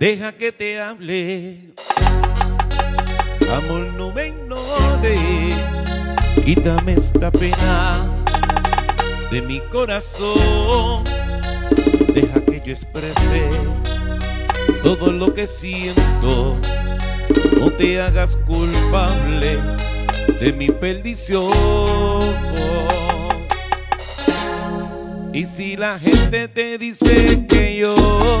Deja que te hable. Amor, no me ignores. Quítame esta pena de mi corazón. Deja que yo exprese todo lo que siento. No te hagas culpable de mi perdición. Y si la gente te dice que yo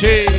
J.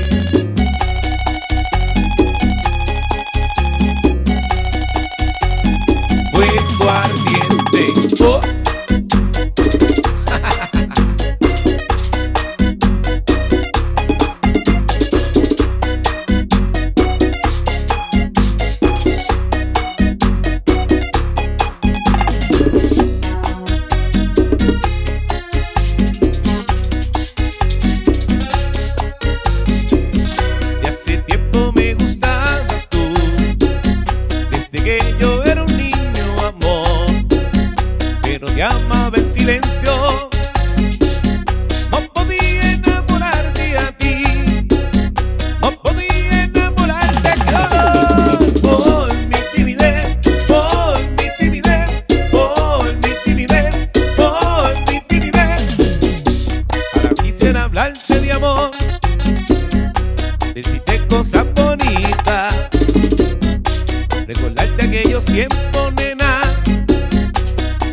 aquellos nena,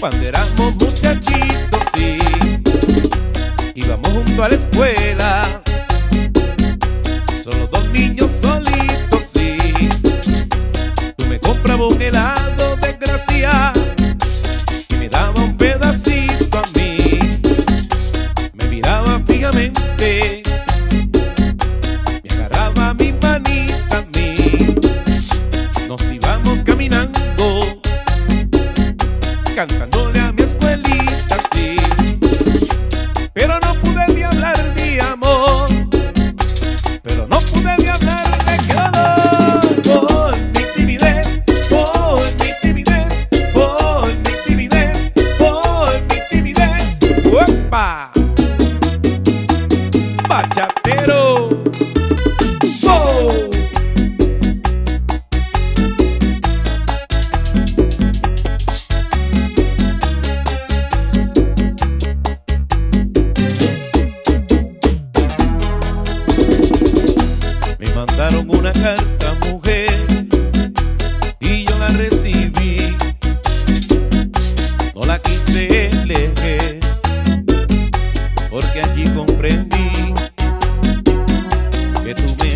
cuando éramos muchachitos, sí, íbamos junto a la escuela, solo dos niños solitos, sí, tú me comprabas un helado de cantándole a mi escuelita, sí. Pero no pude ni hablar de amor, pero no pude ni hablar de calor. Por mi timidez, por mi timidez, por mi timidez, por mi timidez. ¡Uepa! Bachatero. Porque allí comprendí que tú me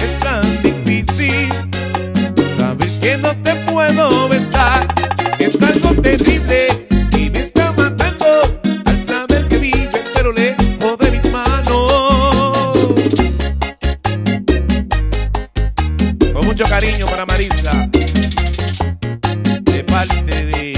es tan difícil. Sabes que no te puedo besar, es algo terrible. Y me está matando al saber que vive, pero lejos de mis manos. Con mucho cariño para Marisa, de parte de.